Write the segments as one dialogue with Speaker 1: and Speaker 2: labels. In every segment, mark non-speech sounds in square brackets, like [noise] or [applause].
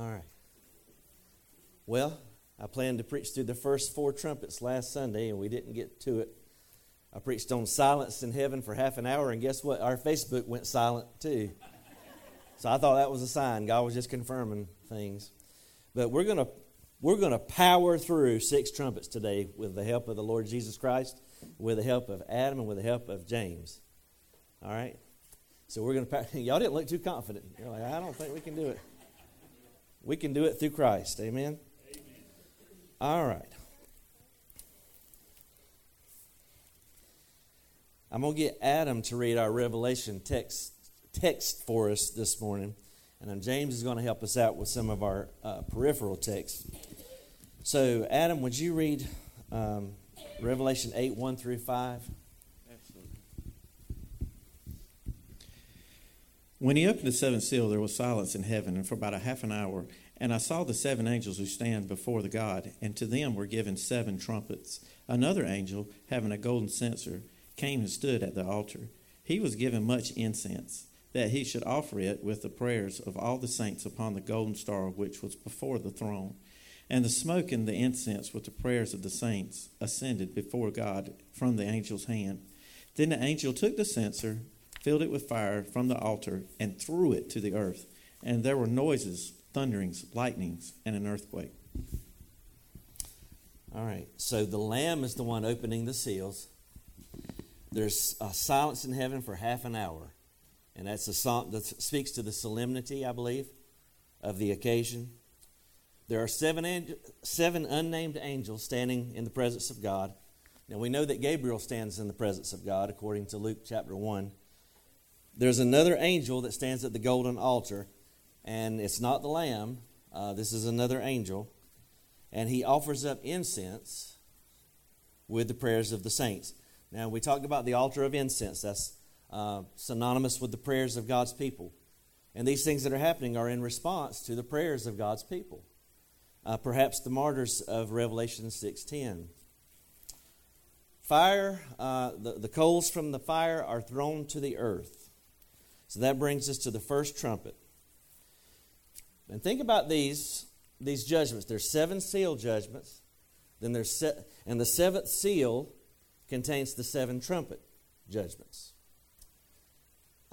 Speaker 1: All right. Well, I planned to preach through the first four trumpets last Sunday, and we didn't get to it. I preached on silence in heaven for half an hour, and guess what? Our Facebook went silent too. So I thought that was a sign. God was just confirming things. But we're going to we're going to power through six trumpets today with the help of the Lord Jesus Christ, with the help of Adam, and with the help of James. All right? So we're going [laughs] to, y'all didn't look too confident. You're like, I don't think we can do it. We can do it through Christ. Amen? Amen. All right. I'm going to get Adam to read our Revelation text, text for us this morning. And then James is going to help us out with some of our uh, peripheral texts. So, Adam, would you read um, Revelation 8 1 through 5?
Speaker 2: When he opened the seventh seal, there was silence in heaven, and for about a half an hour. And I saw the seven angels who stand before the God, and to them were given seven trumpets. Another angel, having a golden censer, came and stood at the altar. He was given much incense, that he should offer it with the prayers of all the saints upon the golden star which was before the throne. And the smoke and the incense with the prayers of the saints ascended before God from the angel's hand. Then the angel took the censer, filled it with fire from the altar, and threw it to the earth. And there were noises, thunderings, lightnings, and an earthquake.
Speaker 1: All right, so the Lamb is the one opening the seals. There's a silence in heaven for half an hour, and that's a song that speaks to the solemnity, I believe, of the occasion. There are seven, seven unnamed angels standing in the presence of God. Now we know that Gabriel stands in the presence of God, according to Luke chapter 1. There's another angel that stands at the golden altar, and it's not the Lamb. Uh, this is another angel. And he offers up incense with the prayers of the saints. Now, we talked about the altar of incense. That's uh, synonymous with the prayers of God's people. And these things that are happening are in response to the prayers of God's people. Uh, perhaps the martyrs of Revelation 6.10. Fire, uh, the, the coals from the fire are thrown to the earth. So that brings us to the first trumpet. And think about these, these judgments. There's seven seal judgments. Then there's se- and the seventh seal contains the seven trumpet judgments.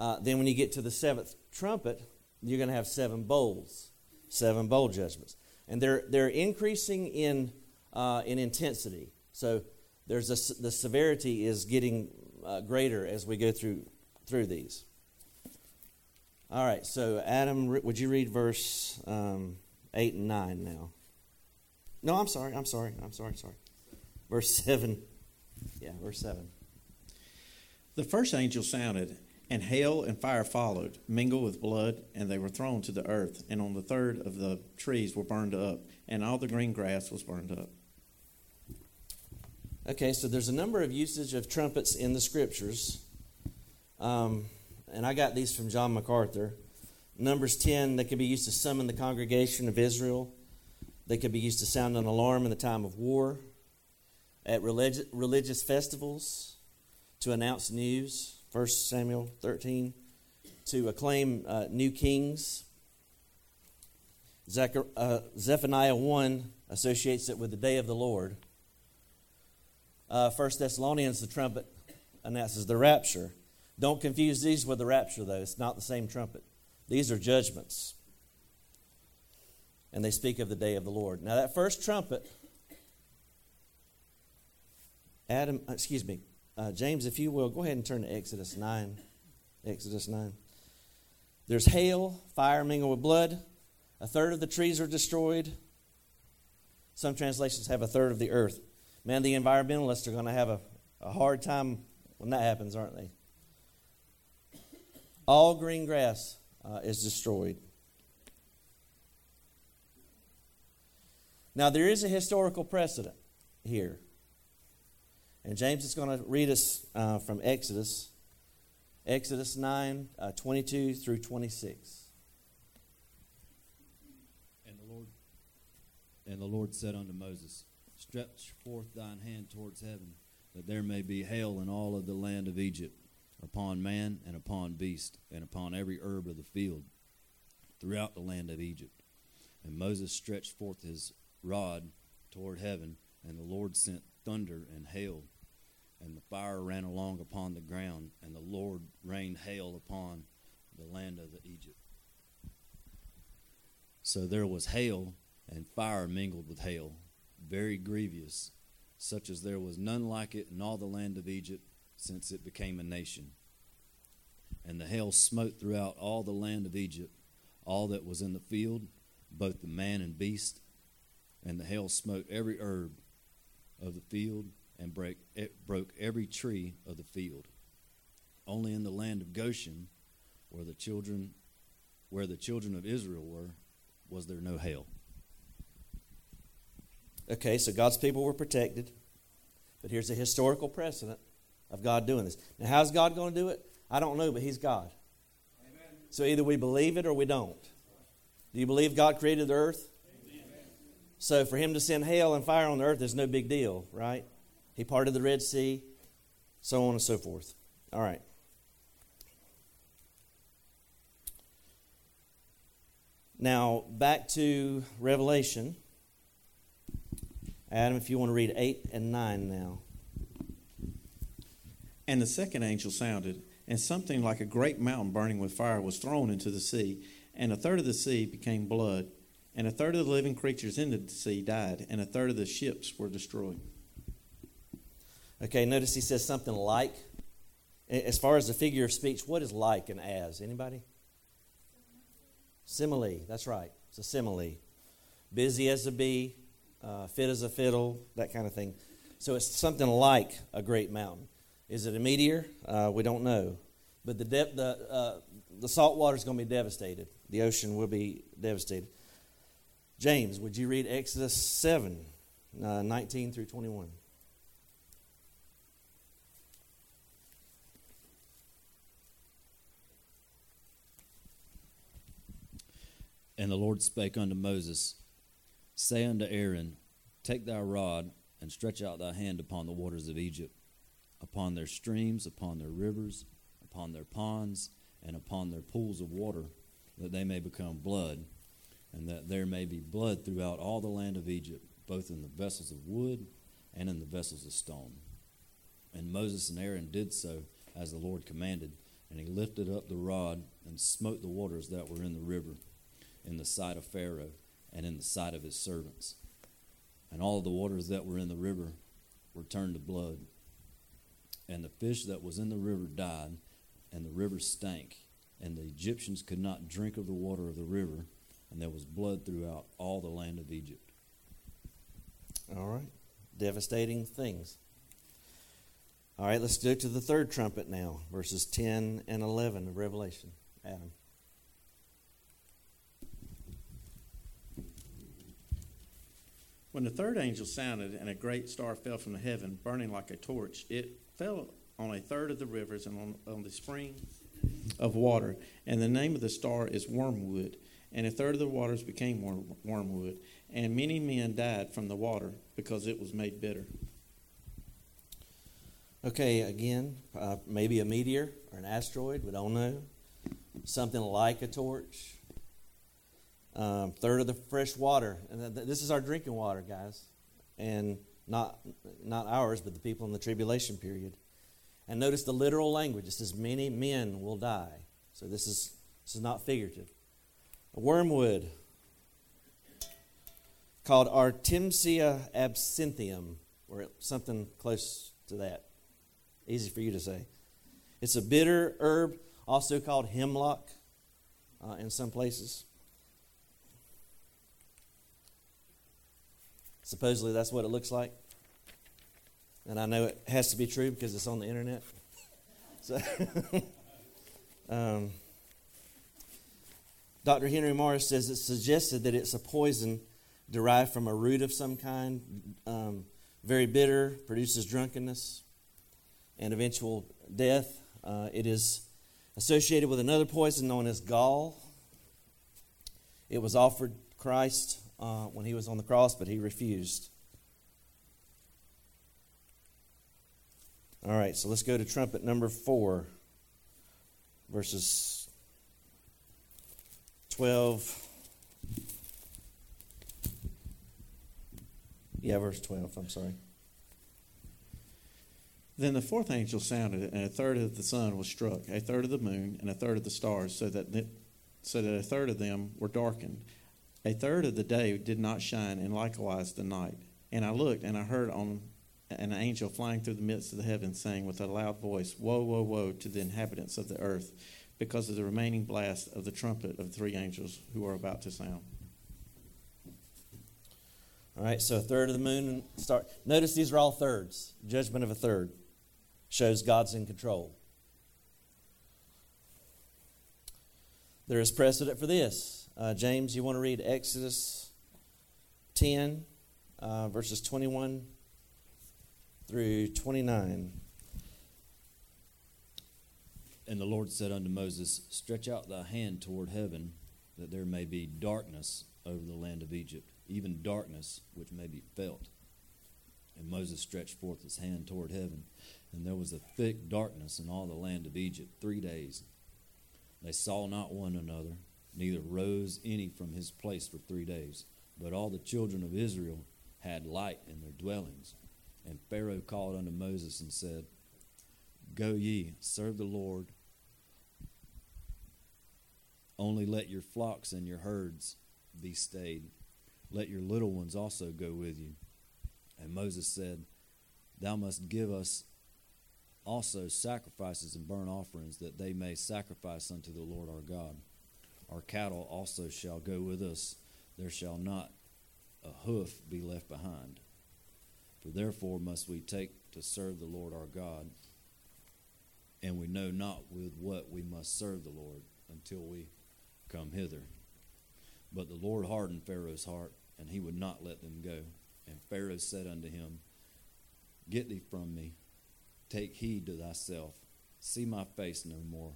Speaker 1: Uh, then when you get to the seventh trumpet, you're going to have seven bowls, seven bowl judgments and they're they're increasing in uh, in intensity. So there's a, the severity is getting uh, greater as we go through through these. All right, so Adam, would you read verse um, eight and nine now? No, I'm sorry. I'm sorry. I'm sorry. Sorry. Verse seven. Yeah, verse seven.
Speaker 2: The first angel sounded, and hail and fire followed, mingled with blood, and they were thrown to the earth. And on the third of the trees were burned up, and all the green grass was burned up.
Speaker 1: Okay, so there's a number of usage of trumpets in the scriptures. Um, and I got these from John MacArthur. Numbers 10, they could be used to summon the congregation of Israel. They could be used to sound an alarm in the time of war, at religi- religious festivals, to announce news. 1 Samuel 13, to acclaim uh, new kings. Zechariah, uh, Zephaniah 1 associates it with the day of the Lord. Uh, 1 Thessalonians, the trumpet announces the rapture. Don't confuse these with the rapture, though. It's not the same trumpet. These are judgments. And they speak of the day of the Lord. Now, that first trumpet, Adam, excuse me, uh, James, if you will, go ahead and turn to Exodus 9. Exodus 9. There's hail, fire mingled with blood. A third of the trees are destroyed. Some translations have a third of the earth. Man, the environmentalists are going to have a, a hard time when that happens, aren't they? All green grass uh, is destroyed. Now, there is a historical precedent here. And James is going to read us uh, from Exodus, Exodus 9, uh, 22 through 26.
Speaker 3: And the Lord and the Lord said unto Moses, Stretch forth thine hand towards heaven, that there may be hail in all of the land of Egypt, upon man and upon beast, and upon every herb of the field, throughout the land of Egypt And Moses stretched forth his rod toward heaven, and the Lord sent thunder and hail, and the fire ran along upon the ground, and the Lord rained hail upon the land of the Egypt. So there was hail and fire mingled with hail, very grievous, such as there was none like it in all the land of Egypt since it became a nation. And the hail smote throughout all the land of Egypt, all that was in the field, both the man and beast. And the hail smote every herb of the field and break, broke every tree of the field. Only in the land of Goshen, where the children, where the children of Israel were, was there no hail.
Speaker 1: Okay, so God's people were protected. But here's a historical precedent of God doing this. Now, how's God going to do it? I don't know, but He's God. Amen. So either we believe it or we don't. Do you believe God created the earth? Amen. So for Him to send hail and fire on the earth is no big deal, right? He parted the Red Sea, so on and so forth. All right. Now, back to Revelation. Adam, if you want to read 8 and 9 now.
Speaker 2: And the second angel sounded, and something like a great mountain burning with fire was thrown into the sea, and a third of the sea became blood, and a third of the living creatures in the sea died, and a third of the ships were destroyed.
Speaker 1: Okay, notice he says something like. As far as the figure of speech, what is like and as? Anybody? Simile, that's right. It's a simile. Busy as a bee, uh, fit as a fiddle, that kind of thing. So it's something like a great mountain. Is it a meteor? Uh, we don't know. But the, de- the, uh, the salt water is going to be devastated. The ocean will be devastated. James, would you read Exodus 7, uh, 19 through 21?
Speaker 3: And the Lord spake unto Moses, Say unto Aaron, Take thy rod, and stretch out thy hand upon the waters of Egypt, upon their streams, upon their rivers, upon their ponds, and upon their pools of water, that they may become blood, and that there may be blood throughout all the land of Egypt, both in the vessels of wood and in the vessels of stone. And Moses and Aaron did so as the Lord commanded, and he lifted up the rod and smote the waters that were in the river in the sight of Pharaoh and in the sight of his servants. And all the waters that were in the river were turned to blood. And the fish that was in the river died, and the river stank. And the Egyptians could not drink of the water of the river, and there was blood throughout all the land of Egypt.
Speaker 1: All right. Devastating things. All right, let's go to the third trumpet now, verses 10 and 11 of Revelation. Adam.
Speaker 2: When the third angel sounded, and a great star fell from the heaven, burning like a torch, it fell on a third of the rivers and on, on the springs of water. And the name of the star is Wormwood. And a third of the waters became worm, wormwood. And many men died from the water because it was made bitter.
Speaker 1: Okay, again, uh, maybe a meteor or an asteroid, we don't know. Something like a torch um, third of the fresh water. And this is our drinking water, guys, and not not ours, but the people in the tribulation period. And notice the literal language. It says, "Many men will die." So this is this is not figurative. A wormwood called Artemisia absinthium, or something close to that. Easy for you to say. It's a bitter herb, also called hemlock uh, in some places. Supposedly that's what it looks like. And I know it has to be true because it's on the internet. [laughs] So, [laughs] um, Dr. Henry Morris says it's suggested that it's a poison derived from a root of some kind, um, very bitter, produces drunkenness and eventual death. Uh, it is associated with another poison known as gall. It was offered Christ uh, when he was on the cross, but he refused. All right, so let's go to trumpet number four, verses 12 Yeah, verse 12. I'm sorry.
Speaker 2: Then the fourth angel sounded, and a third of the sun was struck, a third of the moon, and a third of the stars, so that so that a third of them were darkened. A third of the day did not shine, and likewise the night. And I looked, and I heard on an angel flying through the midst of the heavens, saying with a loud voice, Woe, woe, woe to the inhabitants of the earth, because of the remaining blast of the trumpet of the three angels who are about to sound.
Speaker 1: All right, so a third of the moon start. Notice these are all thirds. Judgment of a third shows God's in control. There is precedent for this. Uh, James, you want to read Exodus 10, uh, verses 21 through 29.
Speaker 3: And the Lord said unto Moses, Stretch out thy hand toward heaven, that there may be darkness over the land of Egypt, even darkness which may be felt. And Moses stretched forth his hand toward heaven, and there was a thick darkness in all the land of Egypt three days. They saw not one another, neither rose any from his place for three days. But all the children of Israel had light in their dwellings. And Pharaoh called unto Moses and said, Go ye, serve the Lord. Only let your flocks and your herds be stayed. Let your little ones also go with you. And Moses said, Thou must give us also sacrifices and burnt offerings, that they may sacrifice unto the Lord our God. Our cattle also shall go with us. There shall not a hoof be left behind. For therefore must we take to serve the Lord our God, and we know not with what we must serve the Lord until we come hither. But the Lord hardened Pharaoh's heart, and he would not let them go. And Pharaoh said unto him, Get thee from me, take heed to thyself, see my face no more.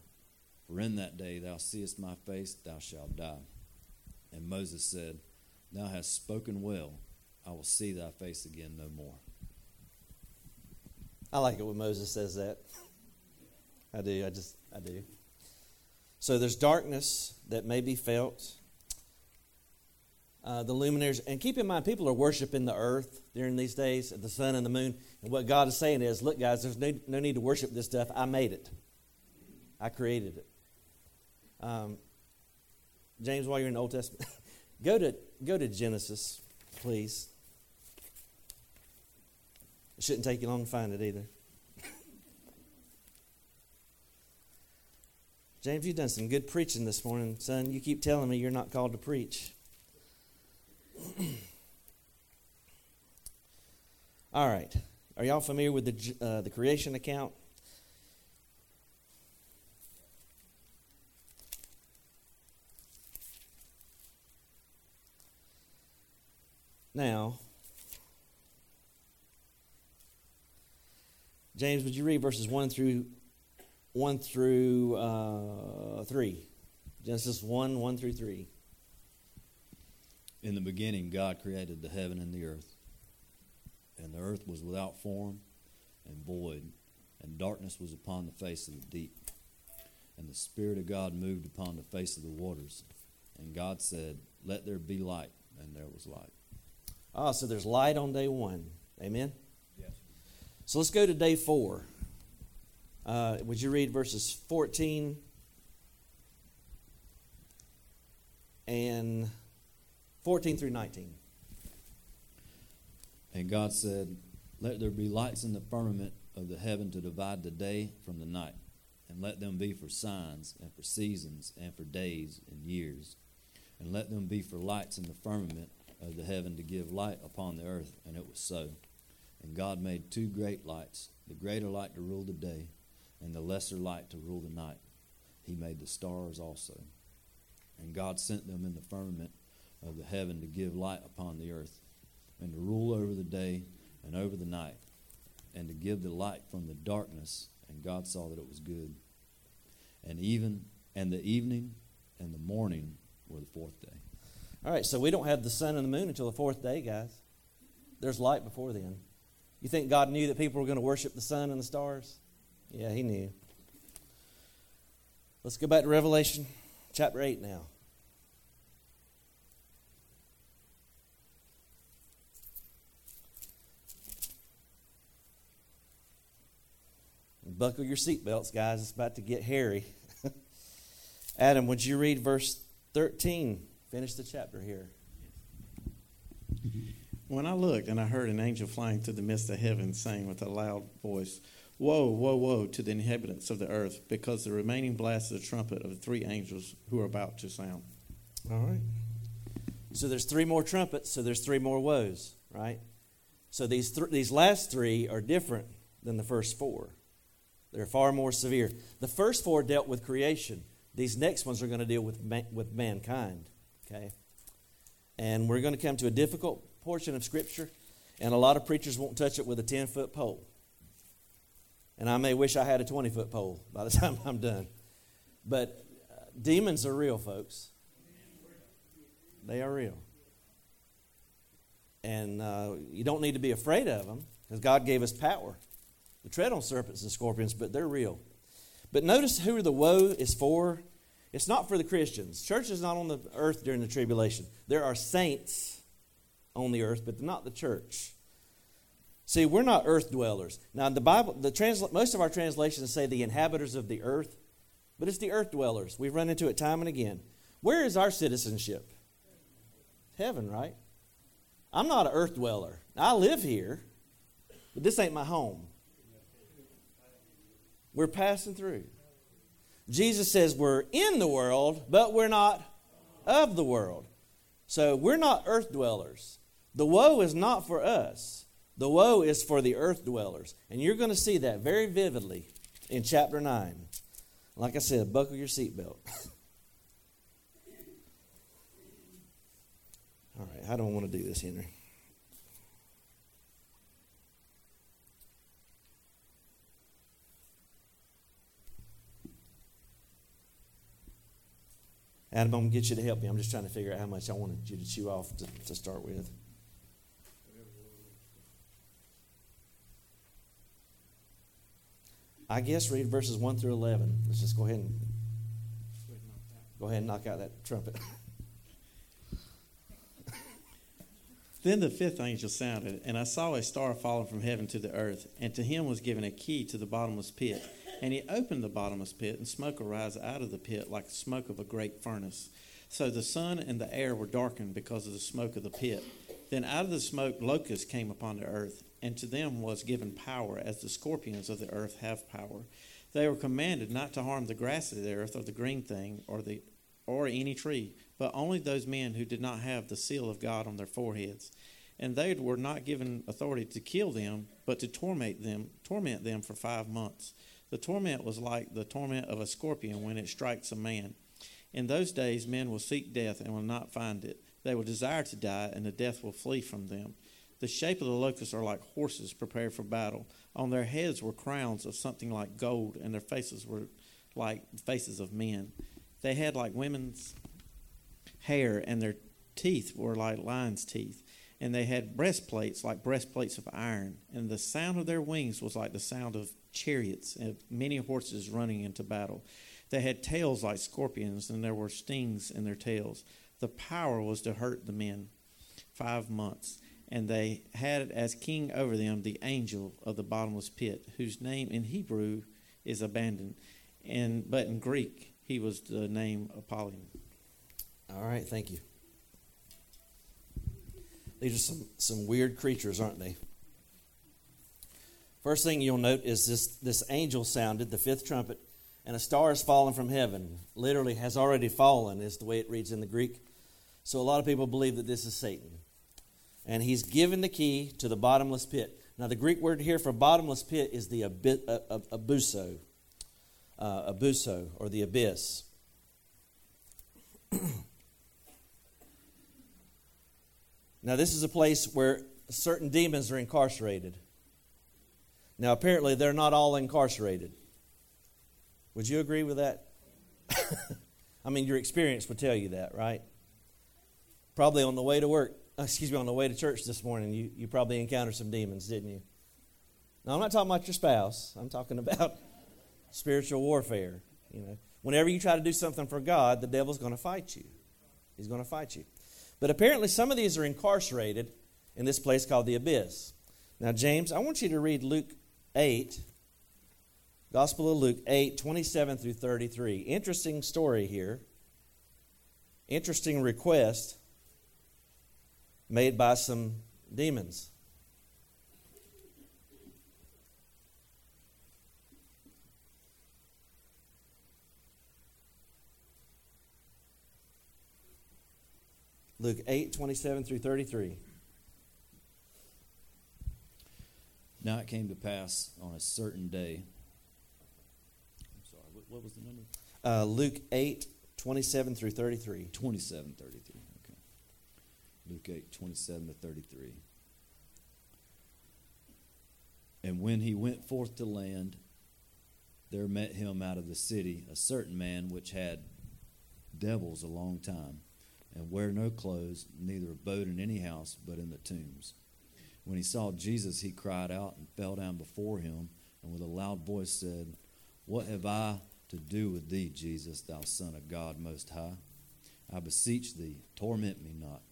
Speaker 3: For in that day thou seest my face, thou shalt die. And Moses said, Thou hast spoken well. I will see thy face again no more.
Speaker 1: I like it when Moses says that. I do. I just, I do. So there's darkness that may be felt. Uh, the luminaries, and keep in mind, people are worshiping the earth during these days, the sun and the moon. And what God is saying is, look, guys, there's no, no need to worship this stuff. I made it, I created it. Um, James, while you're in the Old Testament, [laughs] go to go to Genesis, please. It shouldn't take you long to find it either. [laughs] James, you've done some good preaching this morning, son. You keep telling me you're not called to preach. [clears throat] All right. Are y'all familiar with the, uh, the creation account? Now, James, would you read verses 1 through 1 through uh, 3? Genesis 1, 1 through 3.
Speaker 3: In the beginning, God created the heaven and the earth. And the earth was without form and void, and darkness was upon the face of the deep. And the Spirit of God moved upon the face of the waters. And God said, Let there be light. And there was light.
Speaker 1: Ah, so there's light on day one. Amen?
Speaker 3: Yes.
Speaker 1: So let's go to day four. Uh, would you read verses 14 and 14 through 19?
Speaker 3: And God said, Let there be lights in the firmament of the heaven to divide the day from the night, and let them be for signs, and for seasons, and for days and years. And let them be for lights in the firmament of the heaven to give light upon the earth. And it was so. And God made two great lights the greater light to rule the day, and the lesser light to rule the night. He made the stars also. And God sent them in the firmament of the heaven to give light upon the earth, and to rule over the day and over the night, and to give the light from the darkness. And God saw that it was good. And even and the evening and the morning were the fourth day.
Speaker 1: All right, so we don't have the sun and the moon until the fourth day, guys. There's light before then. You think God knew that people were going to worship the sun and the stars? Yeah, He knew. Let's go back to Revelation chapter 8 now. Buckle your seatbelts, guys. It's about to get hairy. [laughs] Adam, would you read verse 13? Finish the chapter here.
Speaker 2: When I looked, and I heard an angel flying through the midst of heaven, saying with a loud voice, Woe, woe, woe to the inhabitants of the earth, because the remaining blast of the trumpet of the three angels who are about to sound.
Speaker 1: All right. So there's three more trumpets, so there's three more woes, right? So these, th- these last three are different than the first four. They're far more severe. The first four dealt with creation. These next ones are going to deal with, ma- with mankind, okay? And we're going to come to a difficult portion of Scripture, and a lot of preachers won't touch it with a 10 foot pole. And I may wish I had a 20 foot pole by the [laughs] time I'm done. But uh, demons are real, folks. They are real. And uh, you don't need to be afraid of them because God gave us power to tread on serpents and scorpions, but they're real. But notice who the woe is for. It's not for the Christians. Church is not on the earth during the tribulation. There are saints on the earth, but not the church. See, we're not earth dwellers. Now, the Bible, the transla- most of our translations say the inhabitants of the earth, but it's the earth dwellers. We've run into it time and again. Where is our citizenship? Heaven, right? I'm not an earth dweller. I live here, but this ain't my home. We're passing through. Jesus says we're in the world, but we're not of the world. So we're not earth dwellers. The woe is not for us. The woe is for the earth dwellers. And you're going to see that very vividly in chapter 9. Like I said, buckle your seatbelt. [laughs] All right, I don't want to do this, Henry? Adam, I'm going to get you to help me. I'm just trying to figure out how much I wanted you to chew off to, to start with. I guess read verses 1 through 11. Let's just go ahead and go ahead and knock out that trumpet. [laughs]
Speaker 2: Then the fifth angel sounded, and I saw a star falling from heaven to the earth, and to him was given a key to the bottomless pit. And he opened the bottomless pit, and smoke arose out of the pit like the smoke of a great furnace. So the sun and the air were darkened because of the smoke of the pit. Then out of the smoke locusts came upon the earth, and to them was given power, as the scorpions of the earth have power. They were commanded not to harm the grass of the earth, or the green thing, or the or any tree, but only those men who did not have the seal of God on their foreheads. And they were not given authority to kill them, but to torment them, torment them for five months. The torment was like the torment of a scorpion when it strikes a man. In those days, men will seek death and will not find it. They will desire to die, and the death will flee from them. The shape of the locusts are like horses prepared for battle. On their heads were crowns of something like gold, and their faces were like faces of men. They had like women's hair, and their teeth were like lions' teeth. And they had breastplates like breastplates of iron. And the sound of their wings was like the sound of chariots and many horses running into battle. They had tails like scorpions, and there were stings in their tails. The power was to hurt the men five months. And they had as king over them the angel of the bottomless pit, whose name in Hebrew is Abaddon, and but in Greek he was the name Apollyon.
Speaker 1: All right, thank you. These are some, some weird creatures, aren't they? First thing you'll note is this, this angel sounded, the fifth trumpet, and a star has fallen from heaven. Literally, has already fallen, is the way it reads in the Greek. So a lot of people believe that this is Satan. And he's given the key to the bottomless pit. Now, the Greek word here for bottomless pit is the abuso, uh, abuso, or the abyss. [clears throat] now, this is a place where certain demons are incarcerated. Now, apparently, they're not all incarcerated. Would you agree with that? [laughs] I mean, your experience would tell you that, right? Probably on the way to work, [laughs] excuse me, on the way to church this morning, you, you probably encountered some demons, didn't you? Now, I'm not talking about your spouse. I'm talking about [laughs] spiritual warfare. You know, whenever you try to do something for God, the devil's going to fight you. He's going to fight you. But apparently, some of these are incarcerated in this place called the abyss. Now, James, I want you to read Luke 8, Gospel of Luke 8, 27 through 33. Interesting story here. Interesting request made by some demons. Luke 8, 27 through 33.
Speaker 3: Now it came to pass on a certain day. I'm sorry, what, what was the number?
Speaker 1: Uh, Luke 8, 27 through 33.
Speaker 3: 27, 33. Okay. Luke 8, 27 to 33. And when he went forth to land, there met him out of the city a certain man which had devils a long time, and wear no clothes, neither abode in any house, but in the tombs. When he saw Jesus, he cried out and fell down before him, and with a loud voice said, What have I to do with thee, Jesus, thou Son of God Most High? I beseech thee, torment me not.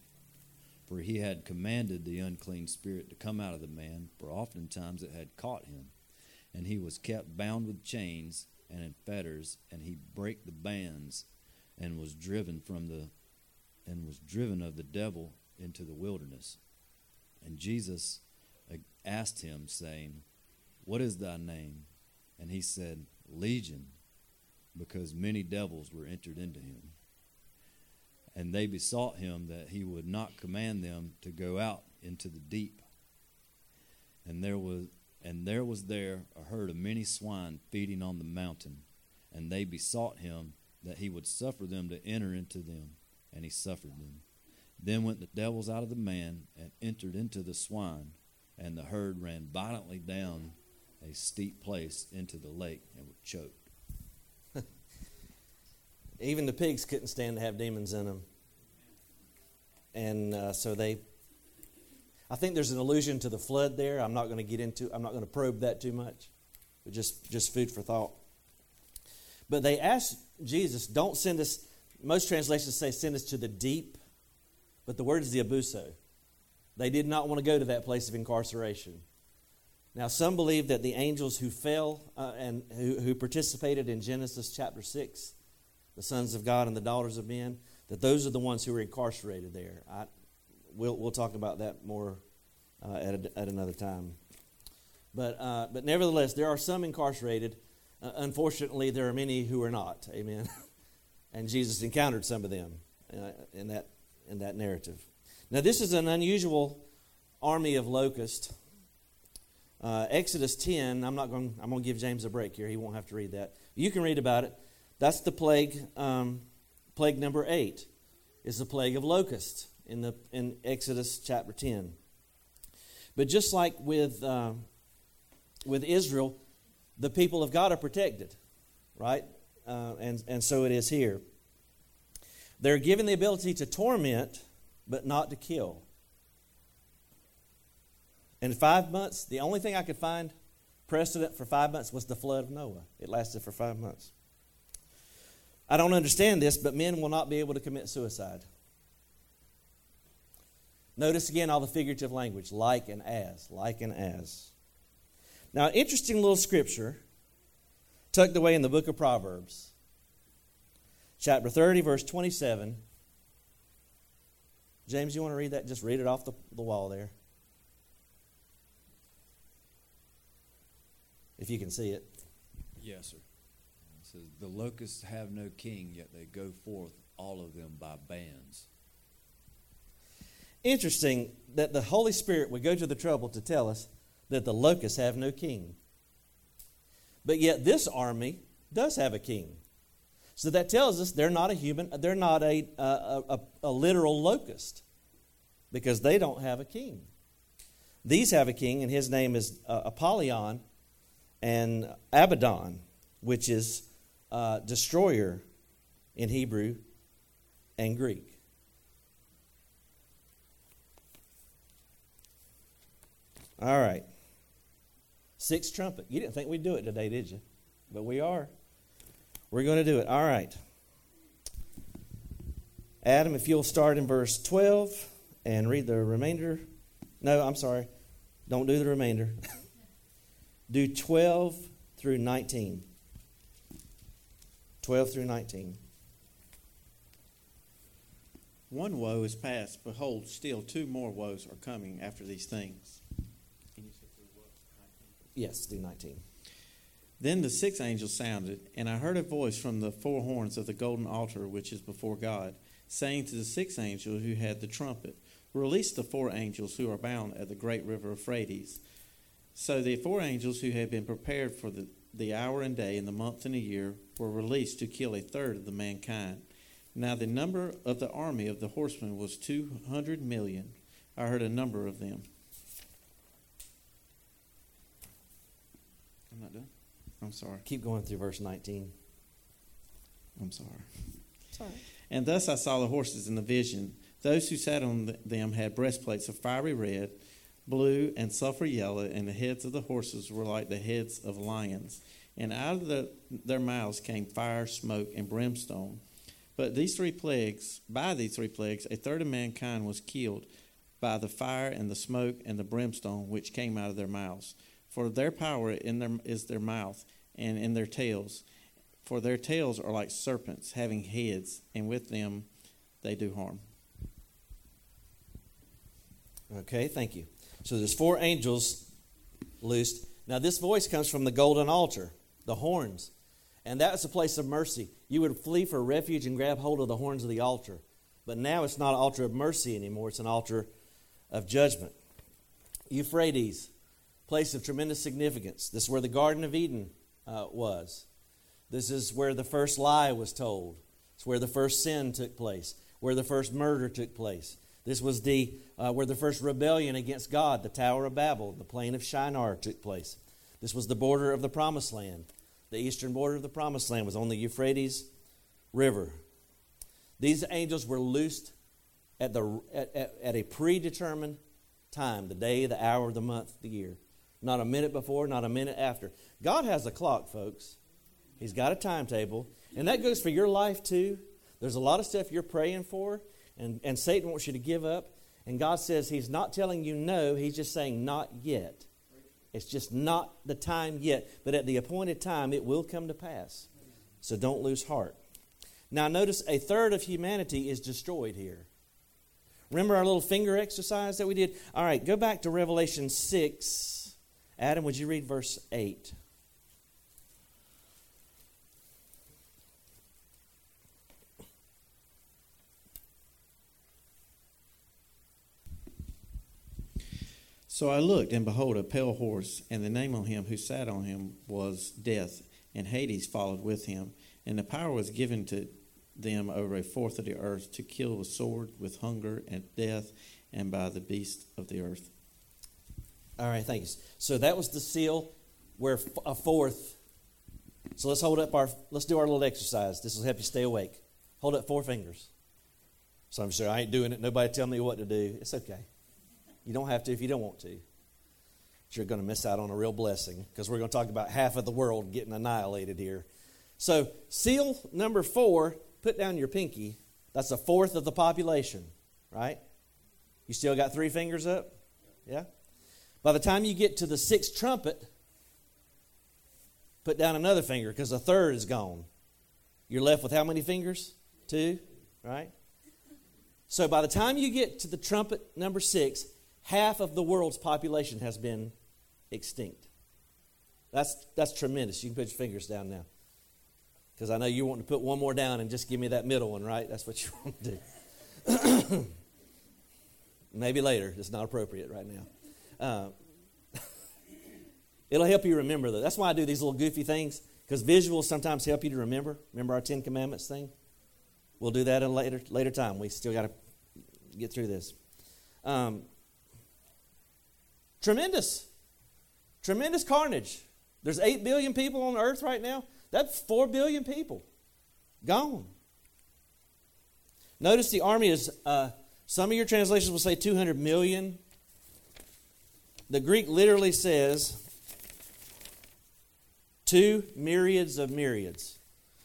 Speaker 3: For he had commanded the unclean spirit to come out of the man, for oftentimes it had caught him. And he was kept bound with chains and in fetters, and he brake the bands, and was driven from the and was driven of the devil into the wilderness. And Jesus uh, asked him, saying, What is thy name? And he said, Legion, because many devils were entered into him. And they besought him that he would not command them to go out into the deep. And there was and there was there a herd of many swine feeding on the mountain, and they besought him that he would suffer them to enter into them, and he suffered them. Then went the devils out of the man and entered into the swine, and the herd ran violently down a steep place into the lake and were choked. [laughs]
Speaker 1: Even the pigs couldn't stand to have demons in them. And uh, so they, I think there's an allusion to the flood there. I'm not going to get into, I'm not going to probe that too much, but just, just food for thought. But they asked Jesus, don't send us, most translations say send us to the deep, but the word is the abuso. They did not want to go to that place of incarceration. Now, some believe that the angels who fell uh, and who, who participated in Genesis chapter 6, the sons of God and the daughters of men, that those are the ones who were incarcerated there. I, we'll, we'll talk about that more uh, at, a, at another time. But, uh, but nevertheless, there are some incarcerated. Uh, unfortunately, there are many who are not. Amen. [laughs] and Jesus encountered some of them uh, in, that, in that narrative. Now, this is an unusual army of locusts. Uh, Exodus 10, I'm not going I'm going to give James a break here. He won't have to read that. You can read about it. That's the plague, um, plague number 8 is the plague of locusts in, the, in Exodus chapter 10. But just like with, uh, with Israel, the people of God are protected, right? Uh, and, and so it is here. They're given the ability to torment, but not to kill. In five months, the only thing I could find precedent for five months was the flood of Noah. It lasted for five months. I don't understand this, but men will not be able to commit suicide. Notice again all the figurative language like and as, like and as. Now, interesting little scripture tucked away in the book of Proverbs, chapter 30, verse 27. James, you want to read that? Just read it off the, the wall there. If you can see it.
Speaker 3: Yes, sir. It says, The locusts have no king, yet they go forth, all of them by bands.
Speaker 1: Interesting that the Holy Spirit would go to the trouble to tell us that the locusts have no king. But yet this army does have a king. So that tells us they're not a human, they're not a, a, a, a literal locust because they don't have a king. These have a king, and his name is uh, Apollyon and Abaddon, which is uh, destroyer in Hebrew and Greek. All right. Sixth trumpet. You didn't think we'd do it today, did you? But we are. We're going to do it. All right. Adam, if you'll start in verse 12 and read the remainder. No, I'm sorry. Don't do the remainder. [laughs] do 12 through 19. 12 through 19.
Speaker 2: One woe is past. Behold, still two more woes are coming after these things.
Speaker 1: Yes, through 19.
Speaker 2: Then the sixth angel sounded, and I heard a voice from the four horns of the golden altar which is before God, saying to the sixth angel who had the trumpet, Release the four angels who are bound at the great river Euphrates. So the four angels who had been prepared for the, the hour and day and the month and the year were released to kill a third of the mankind. Now the number of the army of the horsemen was two hundred million. I heard a number of them. I'm not done. I'm sorry.
Speaker 1: Keep going through verse 19.
Speaker 2: I'm sorry.
Speaker 1: Sorry.
Speaker 2: And thus I saw the horses in the vision. Those who sat on them had breastplates of fiery red, blue, and sulfur yellow, and the heads of the horses were like the heads of lions. And out of the, their mouths came fire, smoke, and brimstone. But these three plagues, by these three plagues, a third of mankind was killed by the fire and the smoke and the brimstone which came out of their mouths. For their power in their, is their mouth and in their tails. For their tails are like serpents, having heads, and with them they do harm.
Speaker 1: Okay, thank you. So there's four angels loosed. Now this voice comes from the golden altar, the horns. And that was a place of mercy. You would flee for refuge and grab hold of the horns of the altar. But now it's not an altar of mercy anymore, it's an altar of judgment. Euphrates, place of tremendous significance. This is where the Garden of Eden uh, was. This is where the first lie was told. It's where the first sin took place, where the first murder took place. This was the uh, where the first rebellion against God, the Tower of Babel, the plain of Shinar, took place. This was the border of the Promised Land. The eastern border of the Promised Land was on the Euphrates River. These angels were loosed at, the, at, at, at a predetermined time the day, the hour, the month, the year. Not a minute before, not a minute after. God has a clock, folks. He's got a timetable. And that goes for your life, too. There's a lot of stuff you're praying for, and, and Satan wants you to give up. And God says He's not telling you no, He's just saying not yet. It's just not the time yet. But at the appointed time, it will come to pass. So don't lose heart. Now, notice a third of humanity is destroyed here. Remember our little finger exercise that we did? All right, go back to Revelation 6. Adam, would you read verse 8?
Speaker 2: So I looked, and behold, a pale horse, and the name on him who sat on him was Death, and Hades followed with him. And the power was given to them over a fourth of the earth to kill with sword, with hunger, and death, and by the beast of the earth.
Speaker 1: All right, thanks. So that was the seal where a fourth. So let's hold up our, let's do our little exercise. This will help you stay awake. Hold up four fingers. So I'm sure I ain't doing it. Nobody tell me what to do. It's okay. You don't have to if you don't want to. But you're going to miss out on a real blessing because we're going to talk about half of the world getting annihilated here. So, seal number four, put down your pinky. That's a fourth of the population, right? You still got three fingers up? Yeah? By the time you get to the sixth trumpet, put down another finger because the third is gone. You're left with how many fingers? Two, right? So by the time you get to the trumpet number six, half of the world's population has been extinct. That's, that's tremendous. You can put your fingers down now. Because I know you want to put one more down and just give me that middle one, right? That's what you [laughs] want to do. [clears throat] Maybe later. It's not appropriate right now. Uh, [laughs] it'll help you remember that. That's why I do these little goofy things, because visuals sometimes help you to remember. Remember our Ten Commandments thing? We'll do that at a later, later time. We still got to get through this. Um, Tremendous. Tremendous carnage. There's 8 billion people on earth right now. That's 4 billion people gone. Notice the army is, uh, some of your translations will say 200 million. The Greek literally says two myriads of myriads.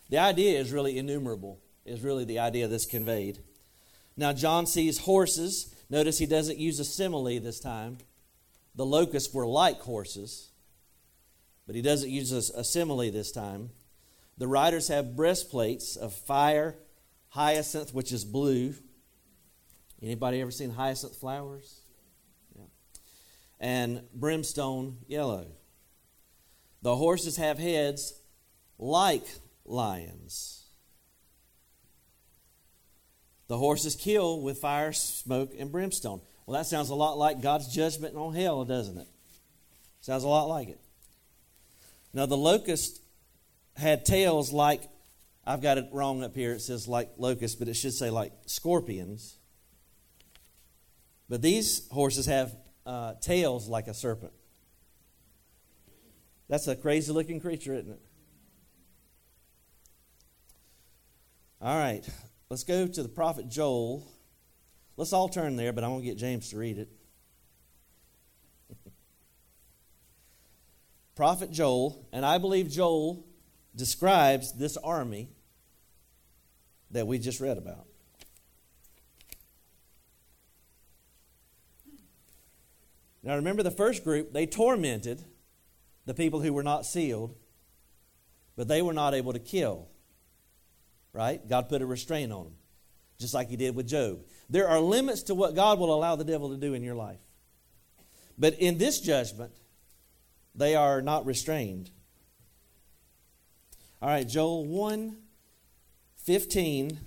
Speaker 1: The idea is really innumerable, is really the idea that's conveyed. Now, John sees horses. Notice he doesn't use a simile this time the locusts were like horses. but he doesn't use a, simile this time. The riders have breastplates of fire, hyacinth, which is blue. Anybody ever seen hyacinth flowers? And brimstone yellow. The horses have heads like lions. The horses kill with fire, smoke, and brimstone. Well, that sounds a lot like God's judgment on hell, doesn't it? Sounds a lot like it. Now, the locust had tails like, I've got it wrong up here. It says like locusts, but it should say like scorpions. But these horses have uh, tails like a serpent. That's a crazy looking creature, isn't it? All right, let's go to the prophet Joel. Let's all turn there, but going to get James to read it. [laughs] prophet Joel, and I believe Joel describes this army that we just read about. Now remember the first group, they tormented the people who were not sealed, but they were not able to kill. Right? God put a restraint on them, just like He did with Job. There are limits to what God will allow the devil to do in your life. But in this judgment, they are not restrained. All right, Joel 1 15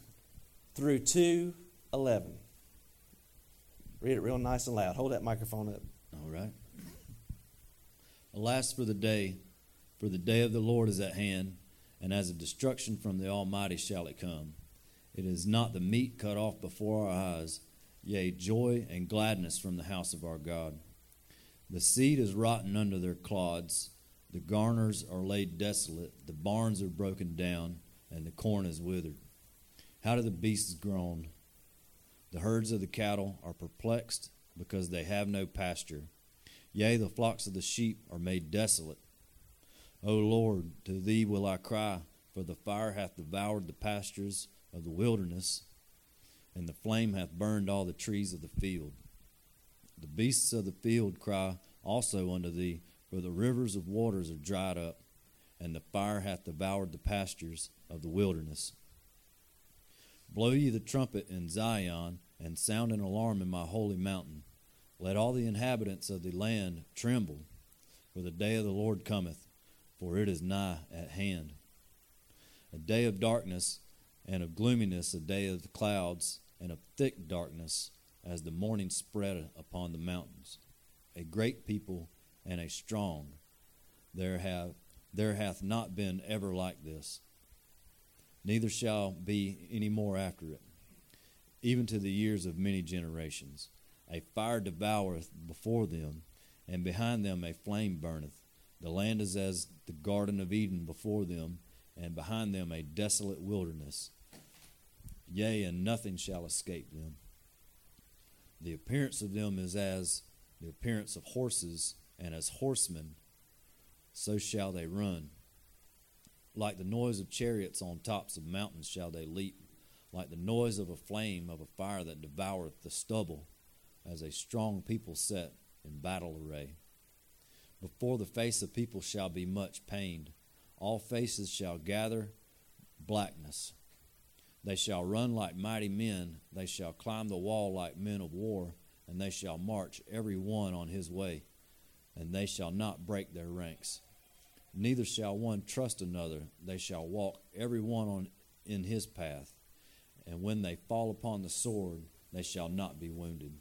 Speaker 1: through 2 11. Read it real nice and loud. Hold that microphone up.
Speaker 3: Alas for the day, for the day of the Lord is at hand, and as a destruction from the Almighty shall it come. It is not the meat cut off before our eyes, yea, joy and gladness from the house of our God. The seed is rotten under their clods, the garners are laid desolate, the barns are broken down, and the corn is withered. How do the beasts groan? The herds of the cattle are perplexed because they have no pasture. Yea, the flocks of the sheep are made desolate. O Lord, to thee will I cry, for the fire hath devoured the pastures of the wilderness, and the flame hath burned all the trees of the field. The beasts of the field cry also unto thee, for the rivers of waters are dried up, and the fire hath devoured the pastures of the wilderness. Blow ye the trumpet in Zion, and sound an alarm in my holy mountain. Let all the inhabitants of the land tremble, for the day of the Lord cometh, for it is nigh at hand. A day of darkness and of gloominess, a day of clouds and of thick darkness, as the morning spread upon the mountains. A great people and a strong. There have there hath not been ever like this, neither shall be any more after it, even to the years of many generations. A fire devoureth before them, and behind them a flame burneth. The land is as the Garden of Eden before them, and behind them a desolate wilderness. Yea, and nothing shall escape them. The appearance of them is as the appearance of horses, and as horsemen, so shall they run. Like the noise of chariots on tops of mountains shall they leap, like the noise of a flame of a fire that devoureth the stubble as a strong people set in battle array. Before the face of people shall be much pained. All faces shall gather blackness. They shall run like mighty men. They shall climb the wall like men of war, and they shall march every one on his way, and they shall not break their ranks. Neither shall one trust another. They shall walk every one on in his path. And when they fall upon the sword, they shall not be wounded.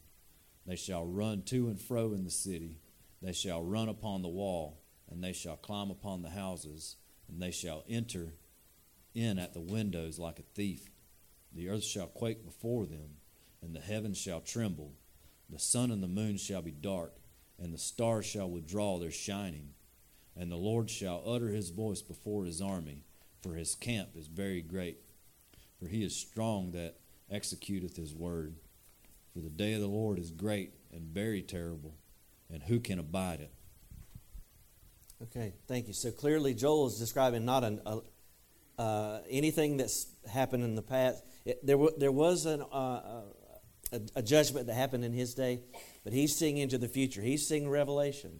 Speaker 3: They shall run to and fro in the city. They shall run upon the wall, and they shall climb upon the houses, and they shall enter in at the windows like a thief. The earth shall quake before them, and the heavens shall tremble. The sun and the moon shall be dark, and the stars shall withdraw their shining. And the Lord shall utter his voice before his army, for his camp is very great. For he is strong that executeth his word. For the day of the Lord is great and very terrible, and who can abide it?
Speaker 1: Okay, thank you. So clearly, Joel is describing not an, uh, uh, anything that's happened in the past. It, there, w- there was an, uh, a, a, judgment that happened in his day, but he's seeing into the future. He's seeing Revelation,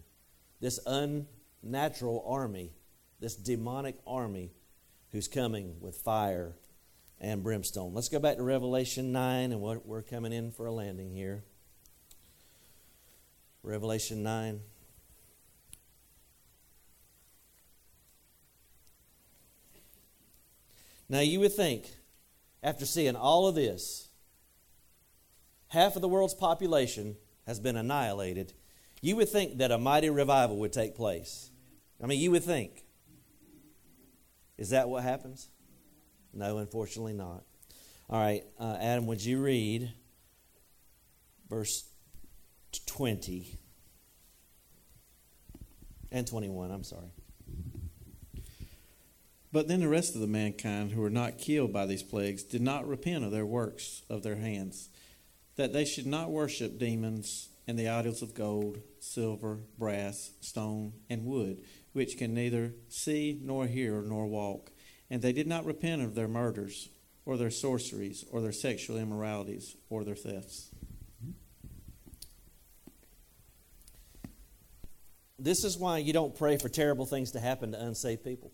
Speaker 1: this unnatural army, this demonic army who's coming with fire and brimstone. Let's go back to Revelation 9, and we're coming in for a landing here. Revelation 9. Now, you would think, after seeing all of this, half of the world's population has been annihilated, you would think that a mighty revival would take place. I mean, you would think. Is that what happens? No, unfortunately not. All right, uh, Adam, would you read verse 20 and 21? I'm sorry.
Speaker 2: But then the rest of the mankind who were not killed by these plagues did not repent of their works of their hands, that they should not worship demons and the idols of gold, silver, brass, stone, and wood, which can neither see nor hear nor walk. And they did not repent of their murders, or their sorceries, or their sexual immoralities, or their thefts.
Speaker 1: This is why you don't pray for terrible things to happen to unsaved people.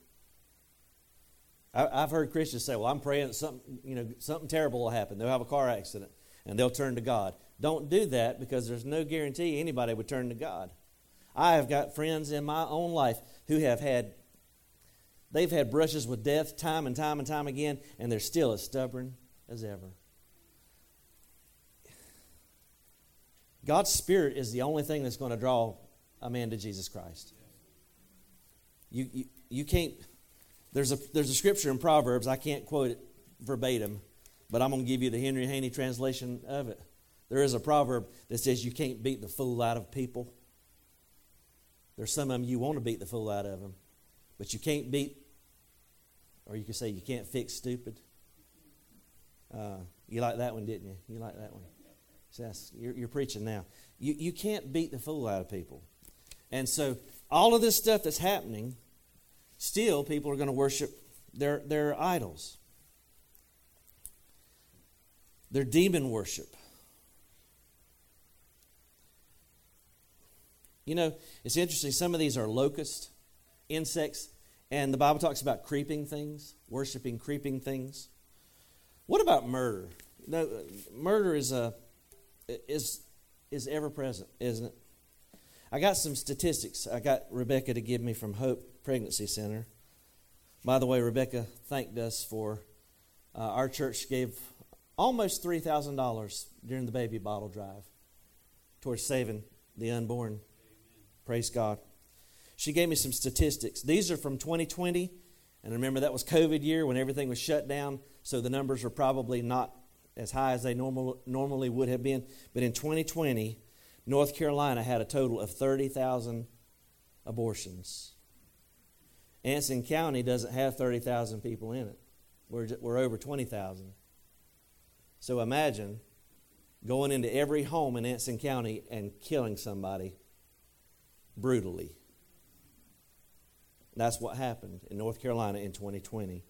Speaker 1: I, have heard Christians say, "Well, I'm praying something, you know, something terrible will happen. They'll have a car accident, and they'll turn to God." Don't do that because there's no guarantee anybody would turn to God. I have got friends in my own life who have had they've had brushes with death time and time and time again, and they're still as stubborn as ever. God's Spirit is the only thing that's going to draw a man to Jesus Christ. You, you, you can't there's a, there's a scripture in Proverbs, I can't quote it verbatim, but I'm going to give you the Henry Haney translation of it. There is a proverb that says you can't beat the fool out of people. There's some of them you want to beat the fool out of them, but you can't beat, or you could say you can't fix stupid. Uh, you like that one, didn't you? You like that one? Yes, you're, you're preaching now. You, you can't beat the fool out of people. And so, all of this stuff that's happening still people are going to worship their, their idols, their demon worship. You know, it's interesting. Some of these are locust insects, and the Bible talks about creeping things, worshiping creeping things. What about murder? Murder is a is is ever present, isn't it? I got some statistics. I got Rebecca to give me from Hope Pregnancy Center. By the way, Rebecca thanked us for uh, our church gave almost $3,000 during the baby bottle drive towards saving the unborn. Amen. Praise God. She gave me some statistics. These are from 2020, and remember that was COVID year when everything was shut down, so the numbers are probably not as high as they normal, normally would have been. But in 2020, North Carolina had a total of 30,000 abortions. Anson County doesn't have 30,000 people in it. We're, we're over 20,000. So imagine going into every home in Anson County and killing somebody brutally. That's what happened in North Carolina in 2020.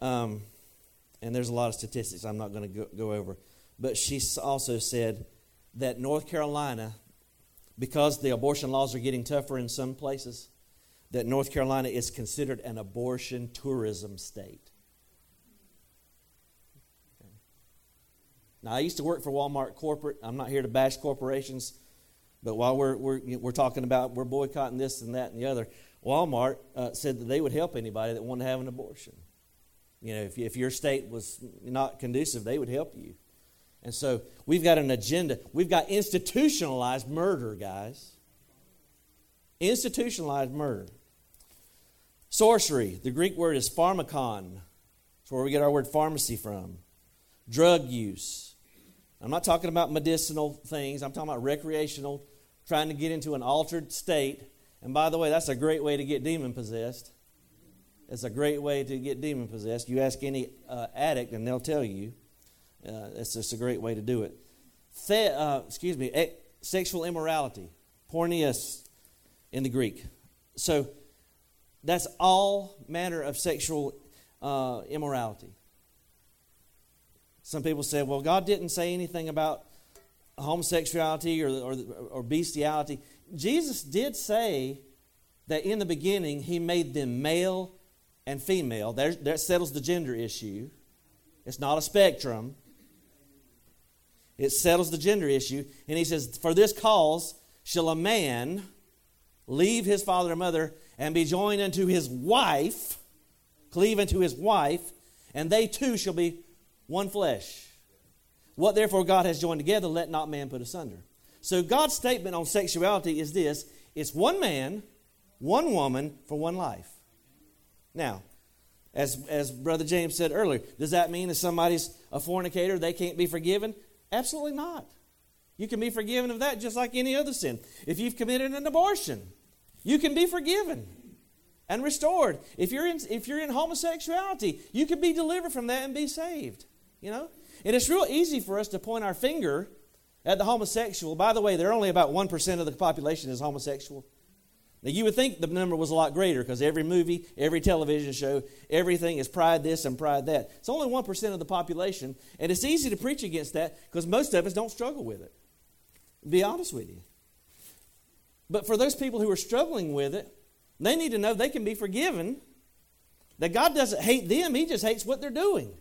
Speaker 1: Um, and there's a lot of statistics I'm not going to go, over. But she also said that North Carolina, because the abortion laws are getting tougher in some places, that North Carolina is considered an abortion tourism state. Now, I used to work for Walmart corporate. I'm not here to bash corporations, but while we're, we're, we're talking about we're boycotting this and that and the other, Walmart uh, said that they would help anybody that wanted to have an abortion. You know, if, if your state was not conducive, they would help you. And so we've got an agenda. We've got institutionalized murder, guys. Institutionalized murder. Sorcery, the Greek word is pharmakon. That's where we get our word pharmacy from. Drug use. I'm not talking about medicinal things, I'm talking about recreational, trying to get into an altered state. And by the way, that's a great way to get demon possessed. It's a great way to get demon possessed. You ask any uh, addict, and they'll tell you. Uh, it's just a great way to do it. The, uh, excuse me, sexual immorality, porneus in the Greek. So that's all manner of sexual uh, immorality. Some people say, well, God didn't say anything about homosexuality or, or, or bestiality. Jesus did say that in the beginning he made them male and female. There, that settles the gender issue. It's not a spectrum. It settles the gender issue. And he says, For this cause shall a man leave his father and mother and be joined unto his wife, cleave unto his wife, and they two shall be one flesh. What therefore God has joined together, let not man put asunder. So God's statement on sexuality is this it's one man, one woman for one life. Now, as, as Brother James said earlier, does that mean if somebody's a fornicator, they can't be forgiven? Absolutely not. You can be forgiven of that just like any other sin. If you've committed an abortion, you can be forgiven and restored. If you're in, if you're in homosexuality, you can be delivered from that and be saved. You know? And it's real easy for us to point our finger at the homosexual. By the way, they're only about 1% of the population is homosexual. Now, you would think the number was a lot greater because every movie, every television show, everything is pride this and pride that. It's only 1% of the population, and it's easy to preach against that because most of us don't struggle with it. Be honest with you. But for those people who are struggling with it, they need to know they can be forgiven, that God doesn't hate them, He just hates what they're doing.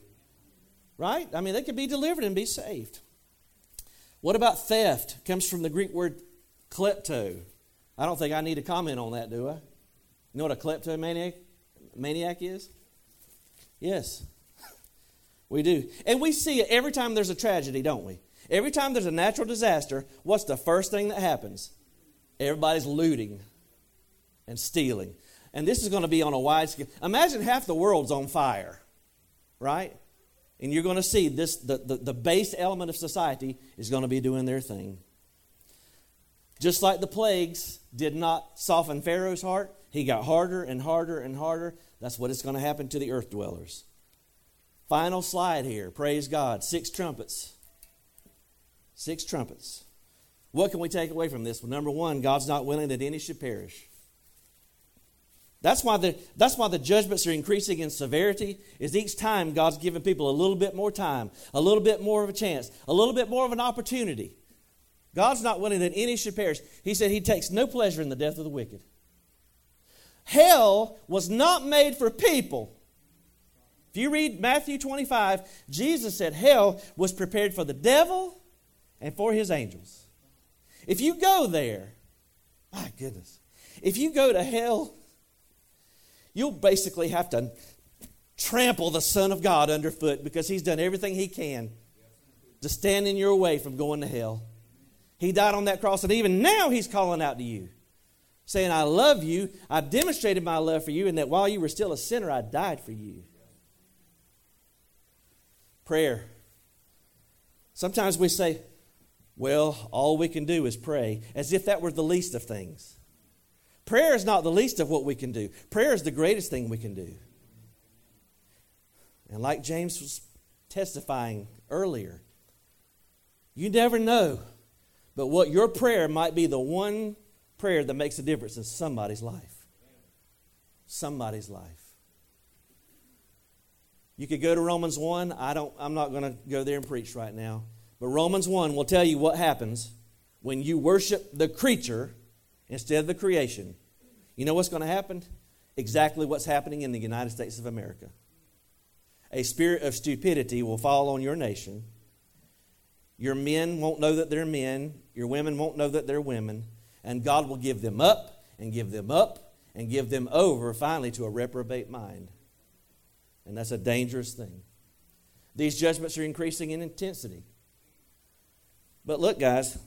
Speaker 1: Right? I mean, they can be delivered and be saved. What about theft? Comes from the Greek word klepto. I don't think I need to comment on that, do I? You know what a kleptomaniac maniac is? Yes. [laughs] We do. And we see it every time there's a tragedy, don't we? Every time there's a natural disaster, what's the first thing that happens? Everybody's looting and stealing. And this is going to be on a wide scale. Imagine half the world's on fire, right? And you're going to see this the, the, the base element of society is going to be doing their thing. Just like the plagues did not soften Pharaoh's heart, he got harder and harder and harder. That's what is going to happen to the earth dwellers. Final slide here. Praise God. Six trumpets. Six trumpets. What can we take away from this? Well, number one, God's not willing that any should perish. That's why the, that's why the judgments are increasing in severity, is each time God's giving people a little bit more time, a little bit more of a chance, a little bit more of an opportunity. God's not willing that any should perish. He said he takes no pleasure in the death of the wicked. Hell was not made for people. If you read Matthew 25, Jesus said hell was prepared for the devil and for his angels. If you go there, my goodness, if you go to hell, you'll basically have to trample the Son of God underfoot because he's done everything he can to stand in your way from going to hell. He died on that cross, and even now He's calling out to you, saying, I love you. I demonstrated my love for you, and that while you were still a sinner, I died for you. Prayer. Sometimes we say, well, all we can do is pray, as if that were the least of things. Prayer is not the least of what we can do, prayer is the greatest thing we can do. And like James was testifying earlier, you never know but what your prayer might be the one prayer that makes a difference in somebody's life. Somebody's life. You could go to Romans 1. I don't I'm not going to go there and preach right now. But Romans 1 will tell you what happens when you worship the creature instead of the creation. You know what's going to happen? Exactly what's happening in the United States of America. A spirit of stupidity will fall on your nation your men won't know that they're men. Your women won't know that they're women. And God will give them up and give them up and give them over finally to a reprobate mind. And that's a dangerous thing. These judgments are increasing in intensity. But look, guys,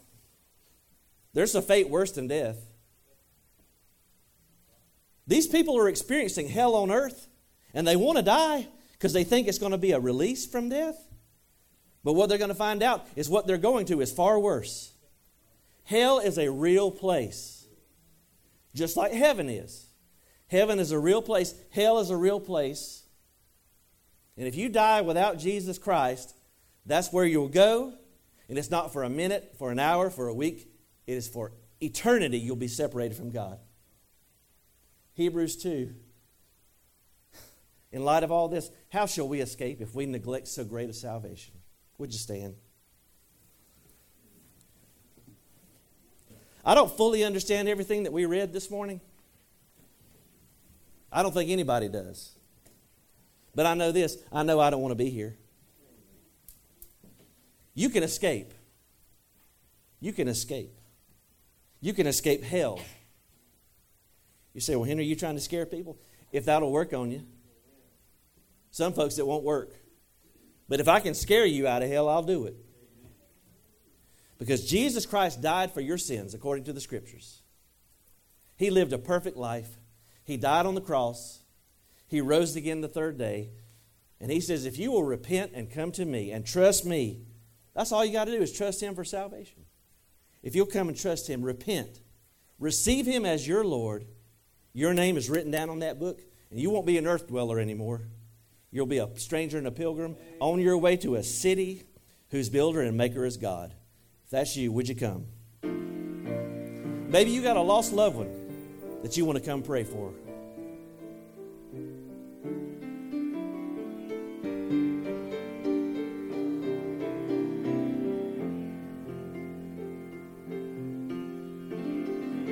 Speaker 1: there's a fate worse than death. These people are experiencing hell on earth, and they want to die because they think it's going to be a release from death. But what they're going to find out is what they're going to is far worse. Hell is a real place, just like heaven is. Heaven is a real place, hell is a real place. And if you die without Jesus Christ, that's where you'll go. And it's not for a minute, for an hour, for a week. It is for eternity you'll be separated from God. Hebrews 2. [laughs] In light of all this, how shall we escape if we neglect so great a salvation? Would you stand? I don't fully understand everything that we read this morning. I don't think anybody does. But I know this I know I don't want to be here. You can escape. You can escape. You can escape hell. You say, well, Henry, you trying to scare people? If that'll work on you. Some folks, it won't work. But if I can scare you out of hell, I'll do it. Because Jesus Christ died for your sins, according to the Scriptures. He lived a perfect life. He died on the cross. He rose again the third day. And He says, if you will repent and come to me and trust me, that's all you got to do is trust Him for salvation. If you'll come and trust Him, repent, receive Him as your Lord, your name is written down on that book, and you won't be an earth dweller anymore. You'll be a stranger and a pilgrim on your way to a city whose builder and maker is God. If that's you, would you come? Maybe you got a lost loved one that you want to come pray for.